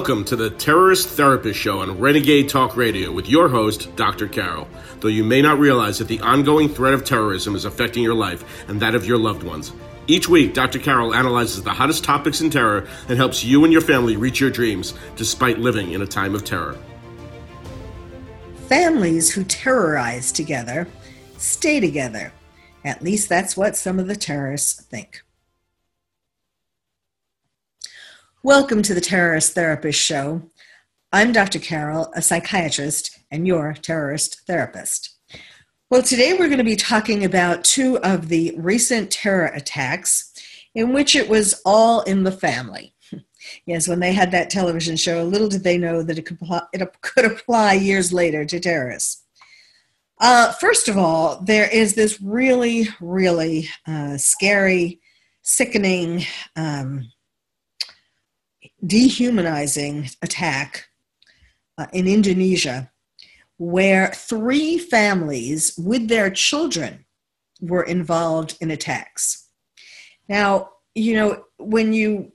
Welcome to the Terrorist Therapist Show on Renegade Talk Radio with your host, Dr. Carol. Though you may not realize that the ongoing threat of terrorism is affecting your life and that of your loved ones. Each week, Dr. Carol analyzes the hottest topics in terror and helps you and your family reach your dreams despite living in a time of terror. Families who terrorize together stay together. At least that's what some of the terrorists think. Welcome to the Terrorist Therapist Show. I'm Dr. Carol, a psychiatrist and your terrorist therapist. Well, today we're going to be talking about two of the recent terror attacks in which it was all in the family. Yes, when they had that television show, little did they know that it could, it could apply years later to terrorists. Uh, first of all, there is this really, really uh, scary, sickening, um, dehumanizing attack uh, in Indonesia where three families with their children were involved in attacks. Now, you know, when you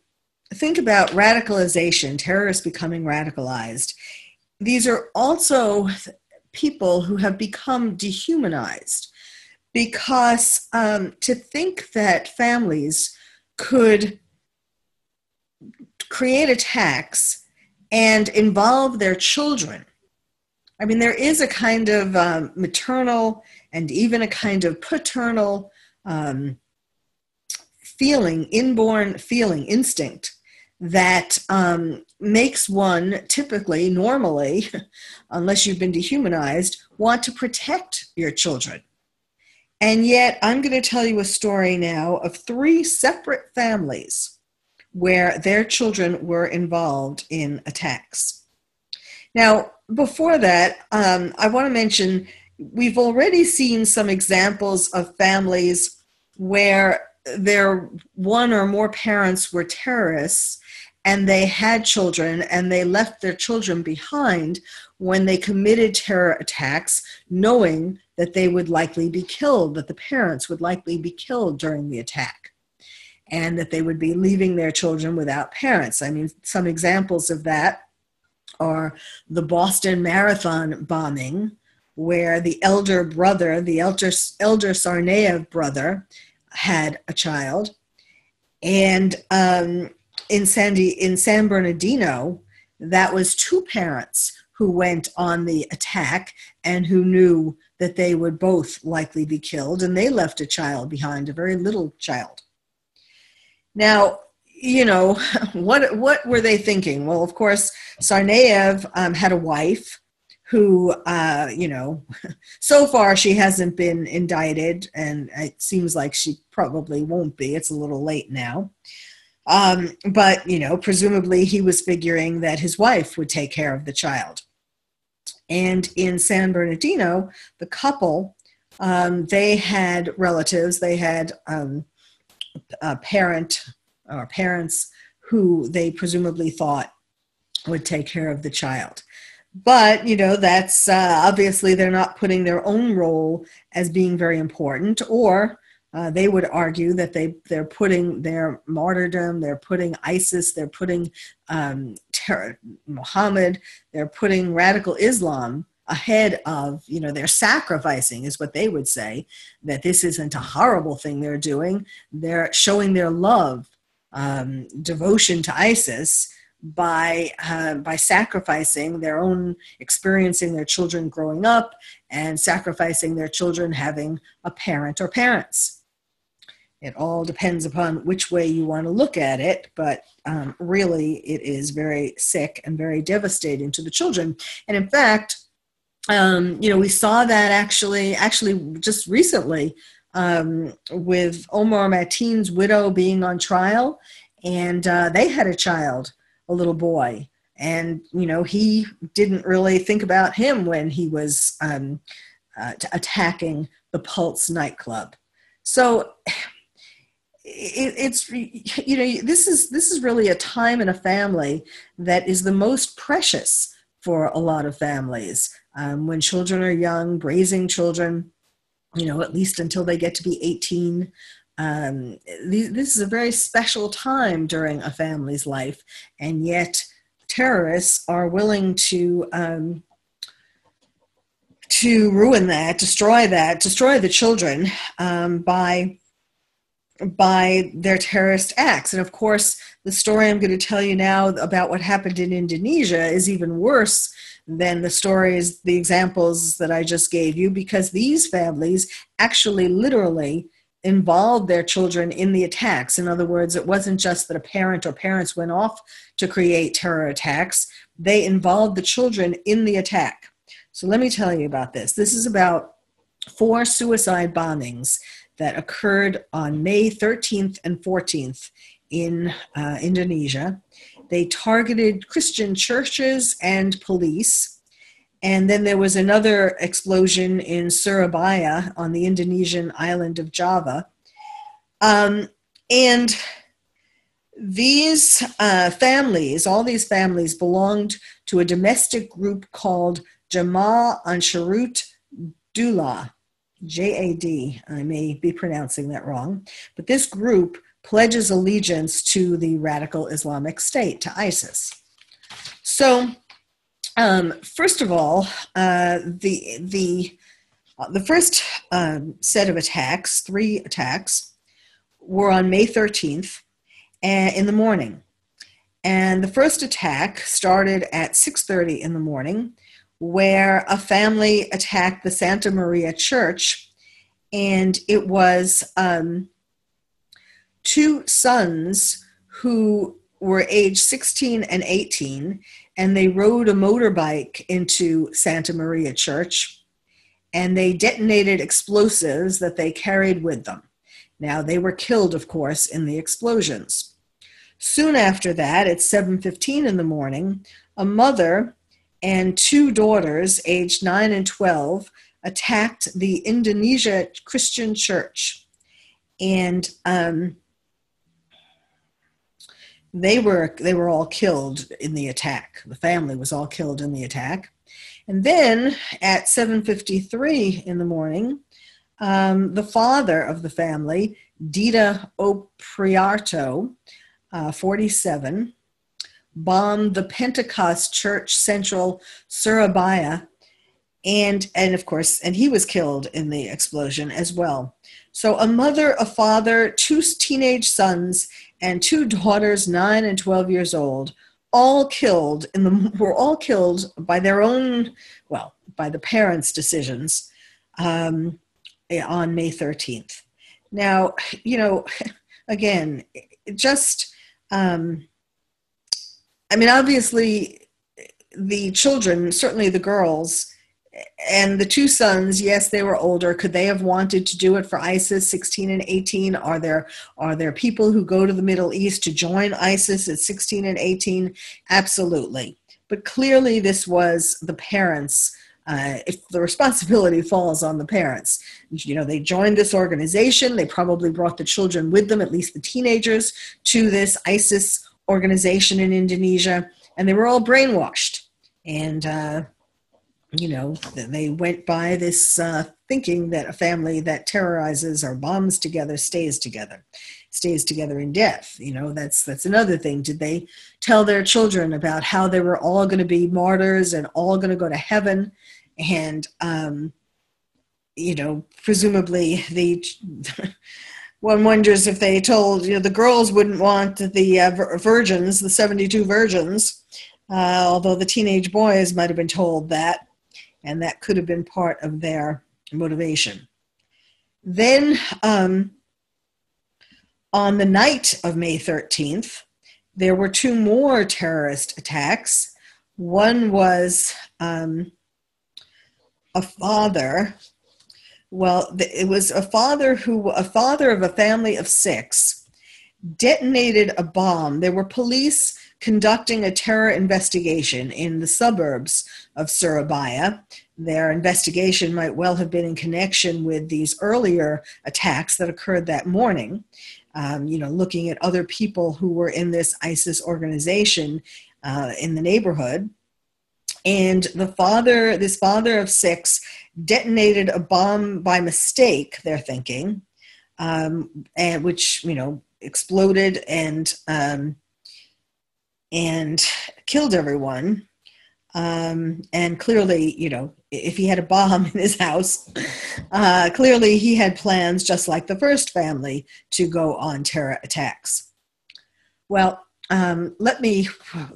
think about radicalization, terrorists becoming radicalized, these are also people who have become dehumanized because um, to think that families could create attacks and involve their children. I mean, there is a kind of um, maternal and even a kind of paternal um, feeling, inborn feeling, instinct that um, makes one typically, normally, unless you've been dehumanized, want to protect your children. And yet, I'm going to tell you a story now of three separate families where their children were involved in attacks. Now, before that, um, I want to mention we've already seen some examples of families where their one or more parents were terrorists and they had children and they left their children behind when they committed terror attacks, knowing that they would likely be killed, that the parents would likely be killed during the attack and that they would be leaving their children without parents. I mean, some examples of that are the Boston Marathon bombing, where the elder brother, the elder, elder Tsarnaev brother, had a child. And um, in, Sandy, in San Bernardino, that was two parents who went on the attack and who knew that they would both likely be killed, and they left a child behind, a very little child. Now, you know, what what were they thinking? Well, of course, Tsarnaev um, had a wife who, uh, you know, so far she hasn't been indicted, and it seems like she probably won't be. It's a little late now. Um, but, you know, presumably he was figuring that his wife would take care of the child. And in San Bernardino, the couple, um, they had relatives, they had um, a parent or parents who they presumably thought would take care of the child. But, you know, that's uh, obviously they're not putting their own role as being very important, or uh, they would argue that they, they're putting their martyrdom, they're putting ISIS, they're putting um, terror, Muhammad, they're putting radical Islam ahead of you know they're sacrificing is what they would say that this isn't a horrible thing they're doing. They're showing their love um, devotion to isis by uh, by sacrificing their own experiencing their children growing up and sacrificing their children having a parent or parents. It all depends upon which way you want to look at it but um, really it is very sick and very devastating to the children. And in fact um, you know, we saw that actually, actually just recently um, with Omar Mateen's widow being on trial, and uh, they had a child, a little boy, and you know he didn't really think about him when he was um, uh, attacking the Pulse nightclub. So it, it's you know this is this is really a time in a family that is the most precious for a lot of families um, when children are young, raising children, you know, at least until they get to be 18. Um, this is a very special time during a family's life, and yet terrorists are willing to um, to ruin that, destroy that, destroy the children um, by by their terrorist acts. And of course, the story I'm going to tell you now about what happened in Indonesia is even worse than the stories, the examples that I just gave you, because these families actually literally involved their children in the attacks. In other words, it wasn't just that a parent or parents went off to create terror attacks, they involved the children in the attack. So let me tell you about this. This is about four suicide bombings that occurred on May 13th and 14th in uh, Indonesia. They targeted Christian churches and police. And then there was another explosion in Surabaya on the Indonesian island of Java. Um, and these uh, families, all these families, belonged to a domestic group called Jama Ansharut Daulah, J A D. I may be pronouncing that wrong. But this group pledges allegiance to the radical Islamic State, to ISIS. So, um, first of all, uh, the the uh, the first um, set of attacks, three attacks, were on May 13th uh, in the morning. And the first attack started at 6:30 in the morning, where a family attacked the Santa Maria Church, and it was um, two sons who were age 16 and 18, and they rode a motorbike into Santa Maria Church and they detonated explosives that they carried with them. Now, they were killed, of course, in the explosions. Soon after that, at 7:15 in the morning, a mother and two daughters, aged 9 and 12, attacked the Indonesia Christian Church. And um, they were they were all killed in the attack. The family was all killed in the attack. And then at 7:53 in the morning, um, the father of the family, Dita Oepriarto, uh, 47, bombed the Pentecost Church Central Surabaya, and and of course, and he was killed in the explosion as well. So a mother, a father, two teenage sons, and two daughters, nine and 12 years old, all killed in the were all killed by their own, well, by the parents' decisions um, on May 13th. Now, you know, again, just um, I mean, obviously, the children, certainly the girls, and the two sons yes they were older. Could they have wanted to do it for isis 16 and 18 are there are there people who go to the middle east to join isis at 16 and 18 absolutely. But clearly this was the parents uh, if the responsibility falls on the parents. You know they joined this organization. They probably brought the children with them at least the teenagers to this isis organization in indonesia and they were all brainwashed and uh, you know, they went by this uh, thinking that a family that terrorizes or bombs together stays together, stays together in death. You know, that's that's another thing. Did they tell their children about how they were all going to be martyrs and all going to go to heaven? And um, you know, presumably the one wonders if they told you know the girls wouldn't want the uh, virgins, the seventy-two virgins. Uh, although the teenage boys might have been told that and that could have been part of their motivation. Then, um, on the night of May 13th, there were two more terrorist attacks. One was um, a father. Well, it was a father who, a father of a family of six, detonated a bomb. There were police conducting a terror investigation in the suburbs of Surabaya. Their investigation might well have been in connection with these earlier attacks that occurred that morning. Um, you know, looking at other people who were in this ISIS organization uh, in the neighborhood. And the father, this father of six, detonated a bomb by mistake, they're thinking, um, and which, you know, exploded and um, and killed everyone. Um, and clearly, you know, if he had a bomb in his house, uh, clearly he had plans, just like the first family, to go on terror attacks. Well, um, let me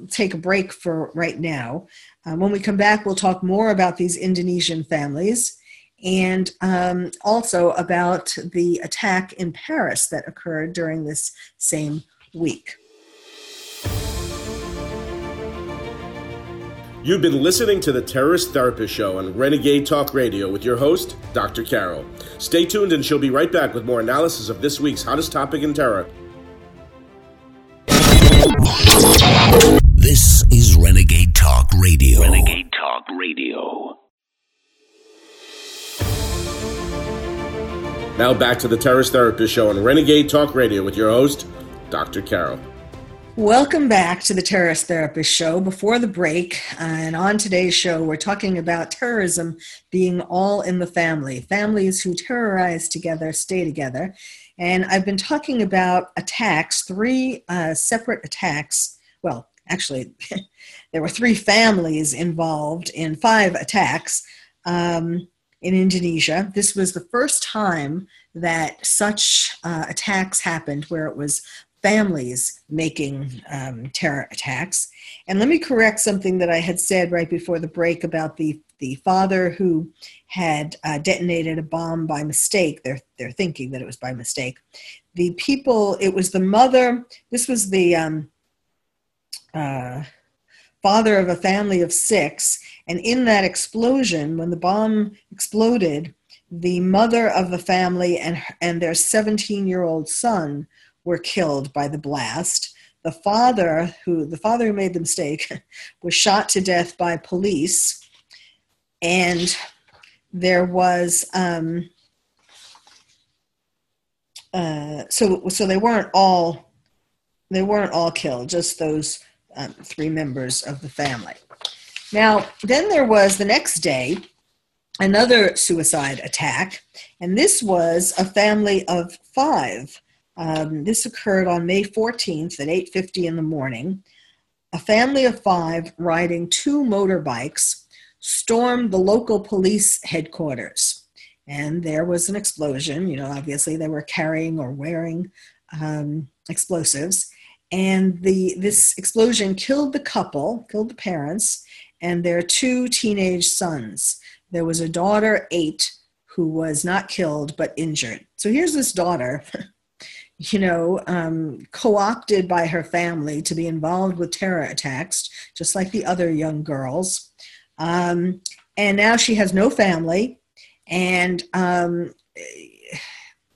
take a break for right now. Uh, when we come back, we'll talk more about these Indonesian families and um, also about the attack in Paris that occurred during this same week. You've been listening to the Terrorist Therapist Show on Renegade Talk Radio with your host, Dr. Carol. Stay tuned and she'll be right back with more analysis of this week's hottest topic in terror. Radio. Now back to the Terrorist Therapist Show on Renegade Talk Radio with your host, Dr. Carol. Welcome back to the Terrorist Therapist Show. Before the break, uh, and on today's show, we're talking about terrorism being all in the family. Families who terrorize together stay together. And I've been talking about attacks, three uh, separate attacks. Well, actually, there were three families involved in five attacks um, in Indonesia. This was the first time that such uh, attacks happened where it was families making um, terror attacks. And let me correct something that I had said right before the break about the the father who had uh, detonated a bomb by mistake. They're they're thinking that it was by mistake. The people, it was the mother. This was the um, uh, father of a family of six, and in that explosion, when the bomb exploded, the mother of the family and and their 17 year old son were killed by the blast. The father, who the father who made the mistake, was shot to death by police, and there was um, uh, so so they weren't all they weren't all killed, just those um, three members of the family. Now, then there was the next day another suicide attack, and this was a family of five um, this occurred on May 14th at 8:50 in the morning. A family of five riding two motorbikes stormed the local police headquarters, and there was an explosion. You know, obviously they were carrying or wearing um, explosives, and the this explosion killed the couple, killed the parents, and their two teenage sons. There was a daughter, eight, who was not killed but injured. So here's this daughter you know, um, co opted by her family to be involved with terror attacks, just like the other young girls. Um, and now she has no family. And um,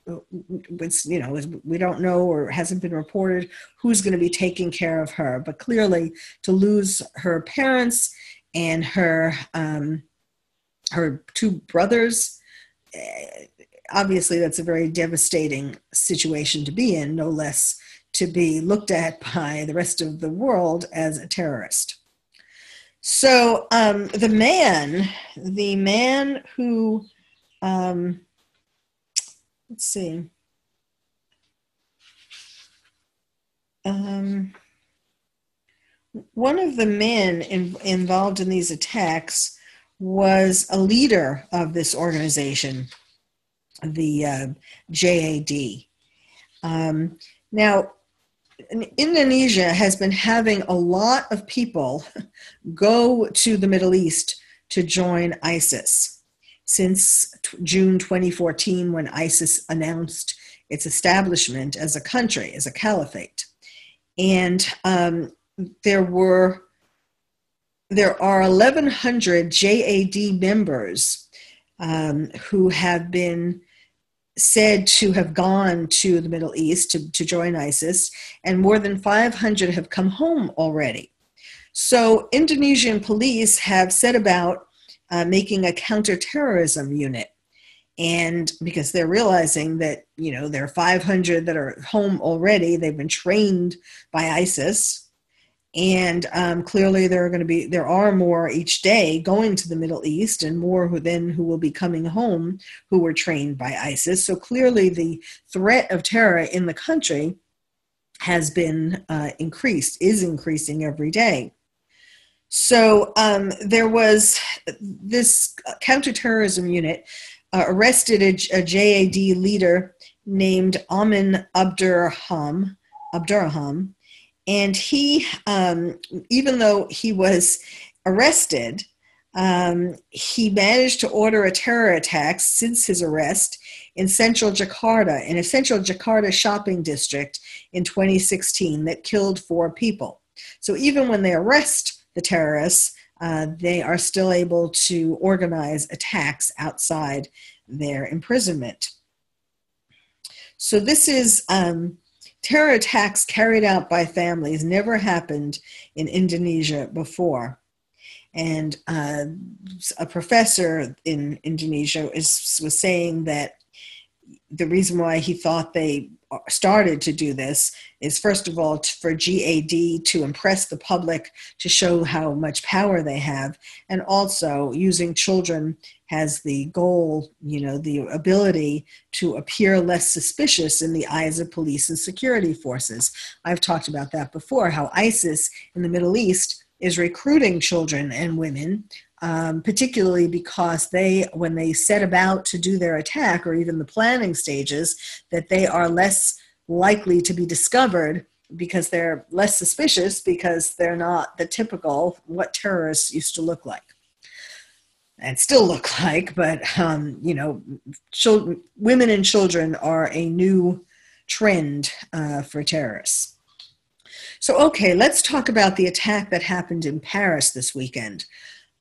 you know, we don't know or hasn't been reported who's going to be taking care of her. But clearly, to lose her parents and her um, her two brothers eh, obviously that's a very devastating situation to be in, no less to be looked at by the rest of the world as a terrorist. So um, the man, the man who, um, let's see, um, one of the men in, involved in these attacks was a leader of this organization the uh, JAD. Um, now, Indonesia has been having a lot of people go to the Middle East to join ISIS since t- June 2014 when ISIS announced its establishment as a country, as a caliphate. And um, there were there are 1,100 JAD members um, who have been said to have gone to the Middle East to, to join ISIS, and more than 500 have come home already. So, Indonesian police have set about uh, making a counterterrorism unit. And because they're realizing that, you know, there are 500 that are home already, they've been trained by ISIS, and um, clearly there are going to be there are more each day going to the middle east and more who then who will be coming home who were trained by isis so clearly the threat of terror in the country has been uh, increased, is increasing every day. So um, there was this counterterrorism unit uh, arrested a, a, JAD leader named Amin Abdurrahman, Abdurrahman, and he, um, even though he was arrested, um, he managed to order a terror attack since his arrest in central Jakarta, in a central Jakarta shopping district in 2016 that killed four people. So even when they arrest the terrorists, uh, they are still able to organize attacks outside their imprisonment. So this is um, terror attacks carried out by families never happened in Indonesia before. And uh, a professor in Indonesia is, was saying that the reason why he thought they started to do this is first of all for JAD to impress the public to show how much power they have and also using children has the goal you know the ability to appear less suspicious in the eyes of police and security forces. I've talked about that before how ISIS in the Middle East is recruiting children and women um, particularly because they, when they set about to do their attack or even the planning stages, that they are less likely to be discovered because they're less suspicious because they're not the typical what terrorists used to look like and still look like but um, you know children, women and children are a new trend uh, for terrorists. So okay let's talk about the attack that happened in paris this weekend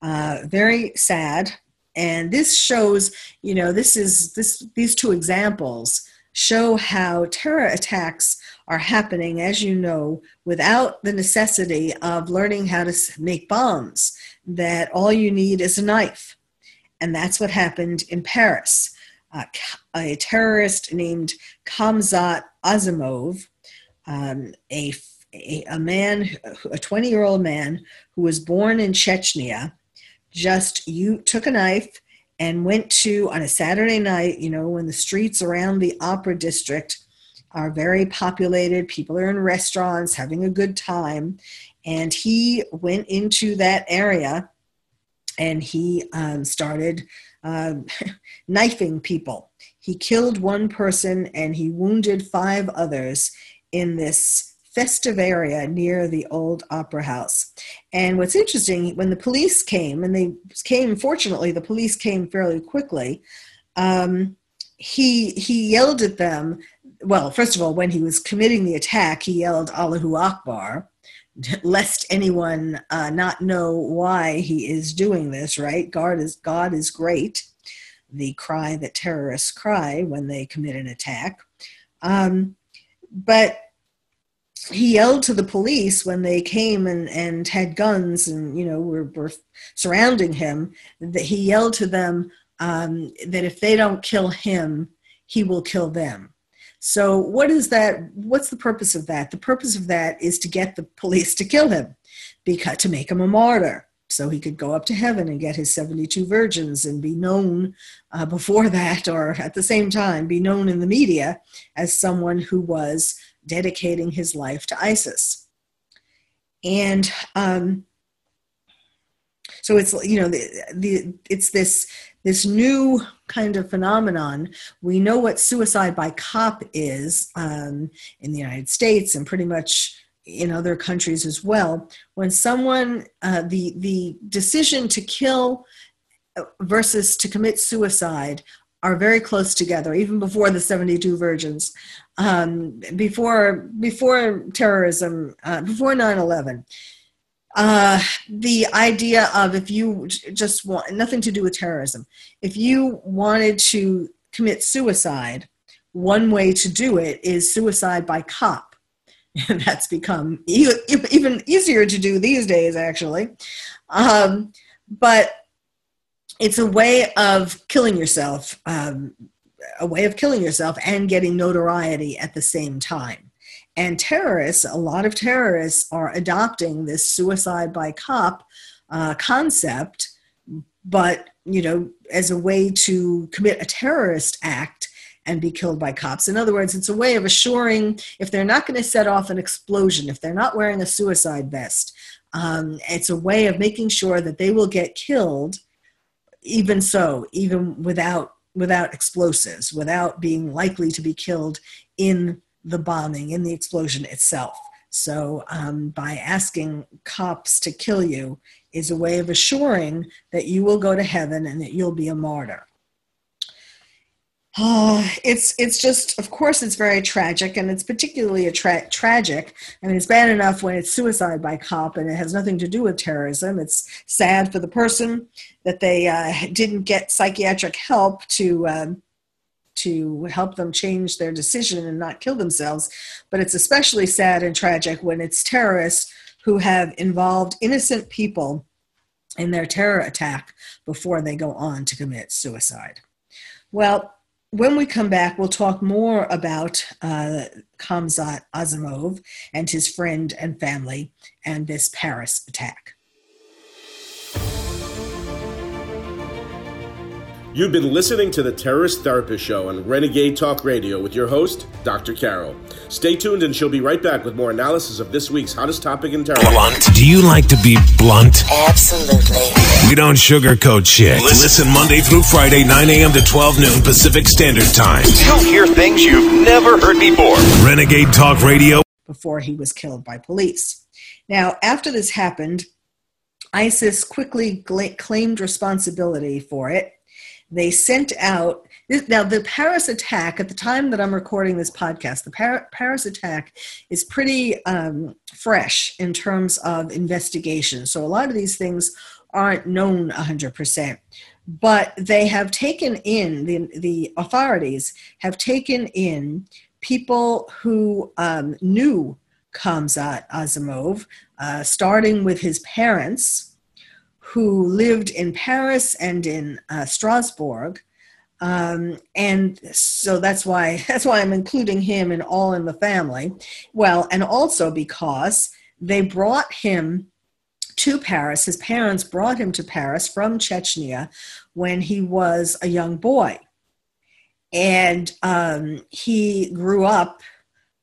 uh, very sad. And this shows, you know, this is this these two examples show how terror attacks are happening, as you know, without the necessity of learning how to make bombs. That all you need is a knife. And that's what happened in Paris. Uh, a terrorist named Khamzat Azimov, um, a, a, a man, a 20 year old man who was born in Chechnya, just you took a knife and went to on a Saturday night, you know, when the streets around the opera district are very populated, people are in restaurants having a good time. And he went into that area and he um, started uh, knifing people. He killed one person and he wounded five others in this festive area near the old opera house. And what's interesting, when the police came, and they came, fortunately, the police came fairly quickly. Um, he he yelled at them. Well, first of all, when he was committing the attack, he yelled "Allahu Akbar," lest anyone uh, not know why he is doing this. Right? God is God is great. The cry that terrorists cry when they commit an attack. Um, but he yelled to the police when they came and, and had guns and you know were, were surrounding him that he yelled to them um, that if they don't kill him he will kill them. So what is that what's the purpose of that? The purpose of that is to get the police to kill him because to make him a martyr so he could go up to heaven and get his 72 virgins and be known uh, before that or at the same time be known in the media as someone who was dedicating his life to ISIS. And um, so it's you know the, the it's this this new kind of phenomenon. We know what suicide by cop is um, in the United States and pretty much in other countries as well. When someone uh, the the decision to kill versus to commit suicide are very close together, even before the 72 virgins, um, before, before terrorism, uh, before 9 11. Uh, the idea of if you just want nothing to do with terrorism, if you wanted to commit suicide, one way to do it is suicide by cop. And that's become even easier to do these days, actually. Um, but it's a way of killing yourself, um, a way of killing yourself and getting notoriety at the same time. And terrorists, a lot of terrorists are adopting this suicide by cop uh, concept, but you know, as a way to commit a terrorist act and be killed by cops. In other words, it's a way of assuring if they're not going to set off an explosion, if they're not wearing a suicide vest, um, it's a way of making sure that they will get killed, even so, even without without explosives, without being likely to be killed in the bombing, in the explosion itself. So, um, by asking cops to kill you is a way of assuring that you will go to heaven and that you'll be a martyr. Uh, it's it's just of course it's very tragic and it's particularly a tra- tragic I mean it's bad enough when it's suicide by cop and it has nothing to do with terrorism. It's sad for the person that they uh, didn't get psychiatric help to um, to help them change their decision and not kill themselves but it's especially sad and tragic when it's terrorists who have involved innocent people in their terror attack before they go on to commit suicide. Well when we come back, we'll talk more about uh, Khamzat Azimov and his friend and family and this Paris attack. You've been listening to the Terrorist Therapist Show on Renegade Talk Radio with your host, Dr. Carol. Stay tuned and she'll be right back with more analysis of this week's hottest topic in terror. Blunt. Do you like to be blunt? Absolutely. We don't sugarcoat shit. Listen Monday through Friday, 9 a.m. to 12 noon Pacific Standard Time. You'll hear things you've never heard before. Renegade Talk Radio. Before he was killed by police. Now, after this happened, ISIS quickly claimed responsibility for it they sent out now the Paris attack. At the time that I'm recording this podcast, the Paris attack is pretty um, fresh in terms of investigation. So a lot of these things aren't known 100%. But they have taken in the the authorities have taken in people who um, knew Khamzat Azimov, uh, starting with his parents who lived in Paris and in uh, Strasbourg. Um, and so that's why that's why I'm including him in All in the Family. Well, and also because they brought him to Paris. His parents brought him to Paris from Chechnya when he was a young boy, and um, he grew up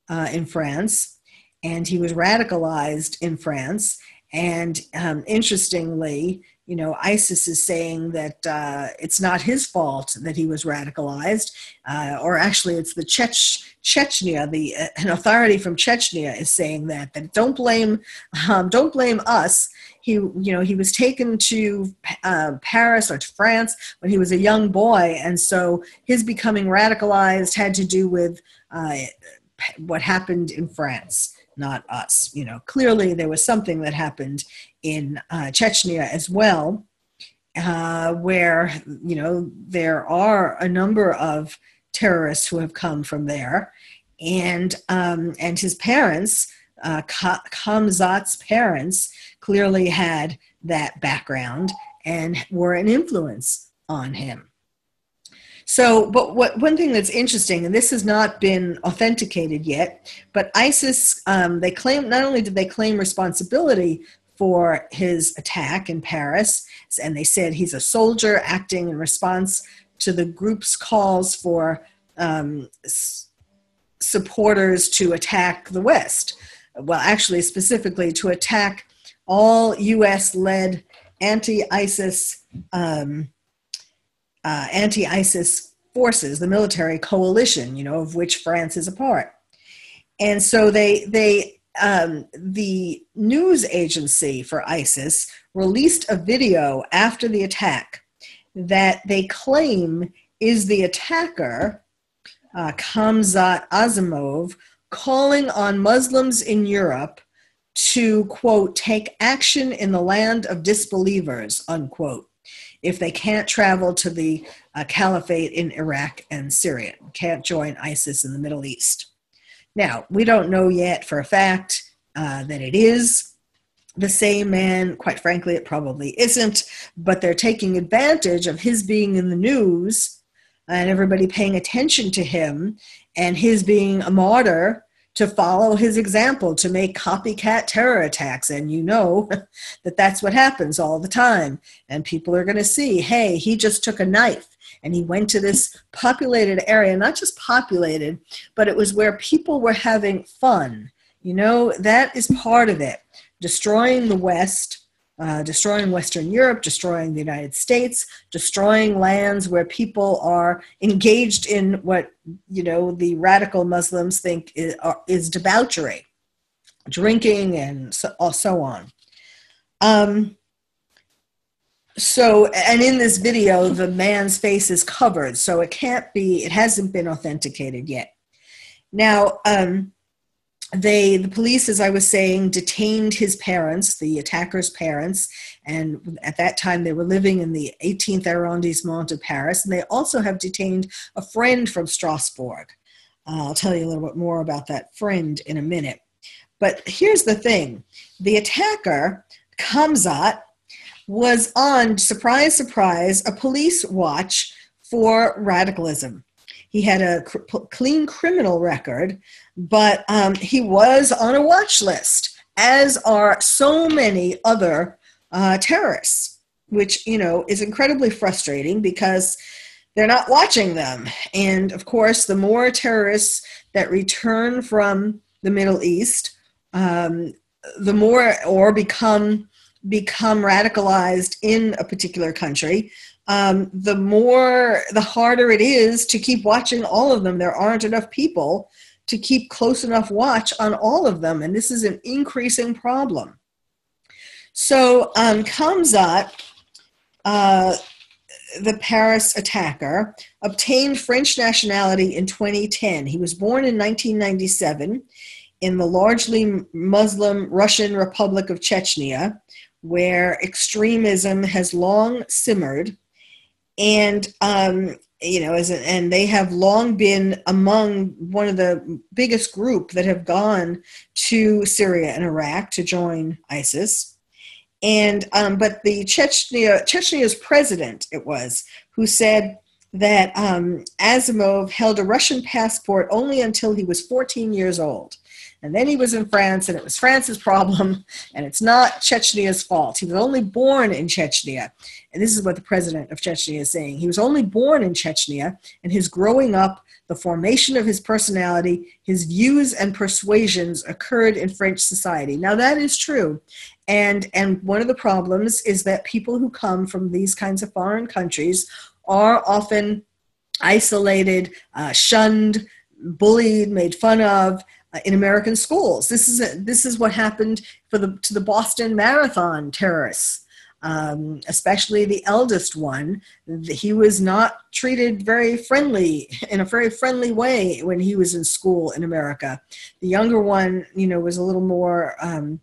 uh, in France, and he was radicalized in France and um, interestingly, you know, ISIS is saying that uh, it's not his fault that he was radicalized, uh, or actually, it's the Chech- Chechnya, the uh, an authority from Chechnya is saying that that don't blame, um, don't blame us. He, you know, he was taken to uh, Paris or to France when he was a young boy, and so his becoming radicalized had to do with uh, what happened in France not us. You know, clearly there was something that happened in uh, Chechnya as well, uh, where you know there are a number of terrorists who have come from there, and um, and his parents, uh, Khamzat's parents, clearly had that background and were an influence on him. So, but what one thing that's interesting, and this has not been authenticated yet, but ISIS um, they claim not only did they claim responsibility for his attack in Paris, and they said he's a soldier acting in response to the group's calls for um, s- supporters to attack the West. Well, actually, specifically to attack all U.S. led anti ISIS. Um, uh, anti-ISIS forces, the military coalition, you know, of which France is a part. And so they they um, the news agency for ISIS released a video after the attack that they claim is the attacker, uh, Khamzat Azimov, calling on Muslims in Europe to, quote, take action in the land of disbelievers, unquote if they can't travel to the uh, caliphate in Iraq and Syria, can't join ISIS in the Middle East. Now, we don't know yet for a fact uh, that it is the same man. Quite frankly, it probably isn't, but they're taking advantage of his being in the news and everybody paying attention to him and his being a martyr to follow his example, to make copycat terror attacks. And you know that that's what happens all the time. And people are going to see, hey, he just took a knife and he went to this populated area, not just populated, but it was where people were having fun. You know, that is part of it. Destroying the West, uh, destroying Western Europe, destroying the United States, destroying lands where people are engaged in what you know the radical Muslims think is, is debauchery, drinking, and so, uh, so on. Um, so, and in this video, the man's face is covered, so it can't be. It hasn't been authenticated yet. Now, um, they the police as i was saying detained his parents the attacker's parents and at that time they were living in the 18th arrondissement of paris and they also have detained a friend from strasbourg. Uh, i'll tell you a little bit more about that friend in a minute. But here's the thing. The attacker Khamzat was on surprise surprise a police watch for radicalism he had a cr- clean criminal record, but um, he was on a watch list, as are so many other uh, terrorists, which you know is incredibly frustrating because they're not watching them. And of course, the more terrorists that return from the Middle East, um, the more or become become radicalized in a particular country, um, the more the harder it is to keep watching all of them there aren't enough people to keep close enough watch on all of them and this is an increasing problem so um, Khamzat, uh, the Paris attacker, obtained French nationality in 2010. He was born in 1997 in the largely Muslim Russian Republic of Chechnya, where extremism has long simmered and um, you know, as a, and they have long been among one of the biggest group that have gone to Syria and Iraq to join ISIS. And um, but the Chechnya Chechnya's president it was who said that um, Azimov held a Russian passport only until he was 14 years old. And then he was in France, and it was France's problem, and it's not Chechnya's fault. He was only born in Chechnya. And this is what the president of Chechnya is saying. He was only born in Chechnya, and his growing up, the formation of his personality, his views and persuasions occurred in French society. Now, that is true. And, and one of the problems is that people who come from these kinds of foreign countries are often isolated, uh, shunned, bullied, made fun of. Uh, in American schools, this is a, this is what happened for the to the Boston Marathon terrorists um, especially the eldest one, he was not treated very friendly in a very friendly way when he was in school in America. The younger one, you know, was a little more um,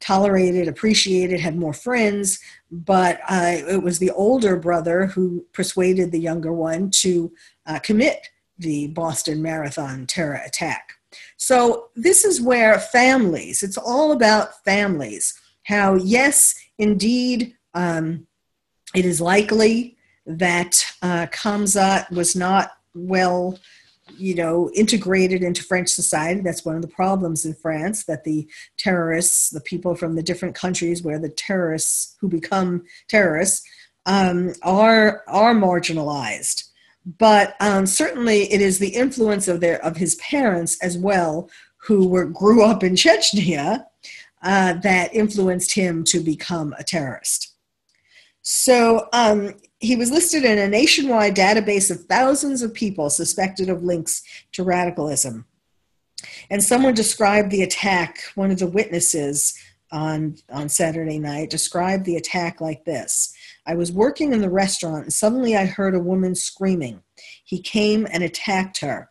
tolerated, appreciated, had more friends, but uh, it was the older brother who persuaded the younger one to uh, commit the Boston Marathon terror attack. So, this is where families, it's all about families. How, yes, Indeed, um, it is likely that uh, was not well you know integrated into french society. That's one of the problems in france that the terrorists the people from the different countries where the terrorists who become terrorists um, are are marginalized. But um, certainly it is the influence of their of his parents as well who were grew up in chechnya uh, that influenced him to become a terrorist. So um, he was listed in a nationwide database of thousands of people suspected of links to radicalism. And someone described the attack, one of the witnesses on, on Saturday night described the attack like this I was working in the restaurant and suddenly I heard a woman screaming. He came and attacked her.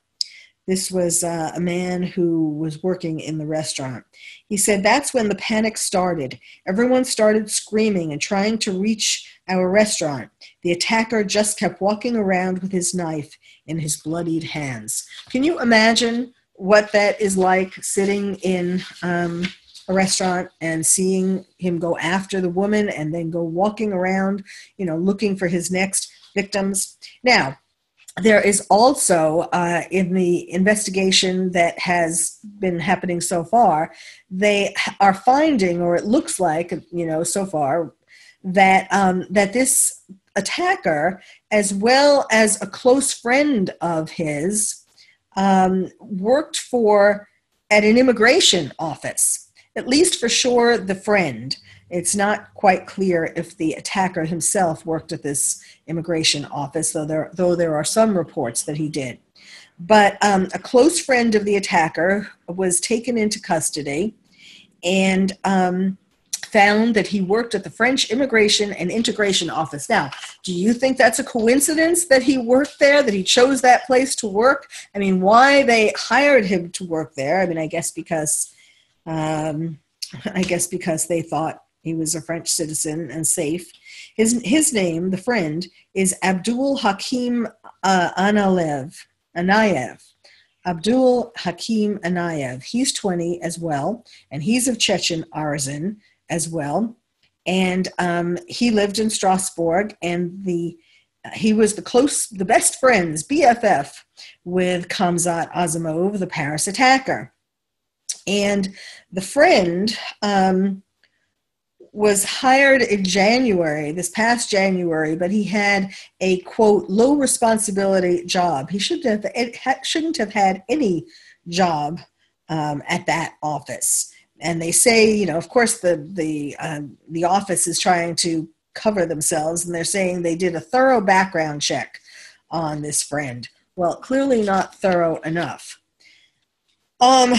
This was uh, a man who was working in the restaurant. He said that's when the panic started. Everyone started screaming and trying to reach our restaurant. The attacker just kept walking around with his knife in his bloodied hands. Can you imagine what that is like sitting in um, a restaurant and seeing him go after the woman and then go walking around, you know, looking for his next victims? Now, there is also uh, in the investigation that has been happening so far, they are finding, or it looks like, you know, so far, that um, that this attacker, as well as a close friend of his, um, worked for at an immigration office. At least for sure, the friend. It's not quite clear if the attacker himself worked at this immigration office, though there, though there are some reports that he did. But um, a close friend of the attacker was taken into custody and um, found that he worked at the French Immigration and Integration Office. Now, do you think that's a coincidence that he worked there, that he chose that place to work? I mean, why they hired him to work there? I mean, I guess because, um, I guess because they thought he was a French citizen and safe. His his name, the friend, is Abdul Hakim uh, Analev. Anayev. Abdul Hakim Anayev. He's 20 as well, and he's of Chechen origin as well. And um, he lived in Strasbourg, and the he was the close, the best friends, BFF, with Khamzat Azimov, the Paris attacker. And the friend um, was hired in January, this past January, but he had a quote low responsibility job. He shouldn't have shouldn't have had any job um, at that office and they say, you know, of course, the the um, the office is trying to cover themselves, and they're saying they did a thorough background check on this friend. Well, clearly not thorough enough. Um.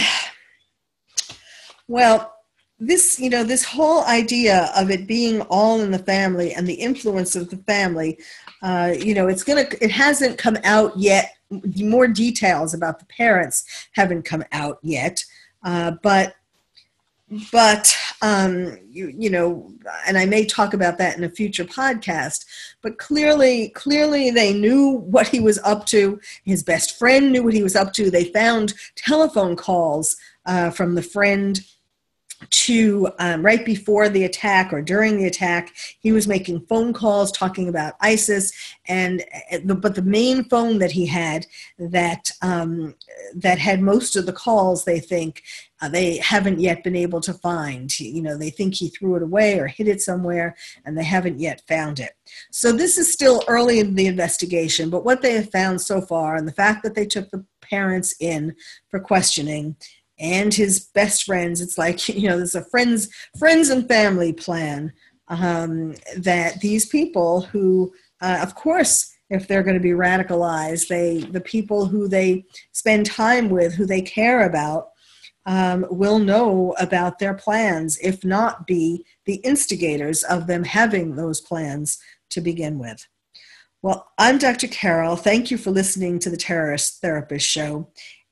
Well, this you know this whole idea of it being all in the family and the influence of the family uh, you know it's gonna it hasn't come out yet. More details about the parents haven't come out yet uh, but but um, you, you know and i may talk about that in a future podcast but clearly clearly they knew what he was up to. His best friend knew what he was up to. They found telephone calls uh, from the friend to um, right before the attack or during the attack he was making phone calls talking about isis and uh, but the main phone that he had that um, that had most of the calls they think uh, they haven't yet been able to find. You know they think he threw it away or hid it somewhere and they haven't yet found it. So this is still early in the investigation but what they have found so far and the fact that they took the parents in for questioning and his best friends. It's like you know, there's a friends, friends and family plan um, that these people who, uh, of course, if they're going to be radicalized, they the people who they spend time with, who they care about, um, will know about their plans, if not be the instigators of them having those plans to begin with. Well, I'm Dr. Carol. Thank you for listening to the Terrorist Therapist Show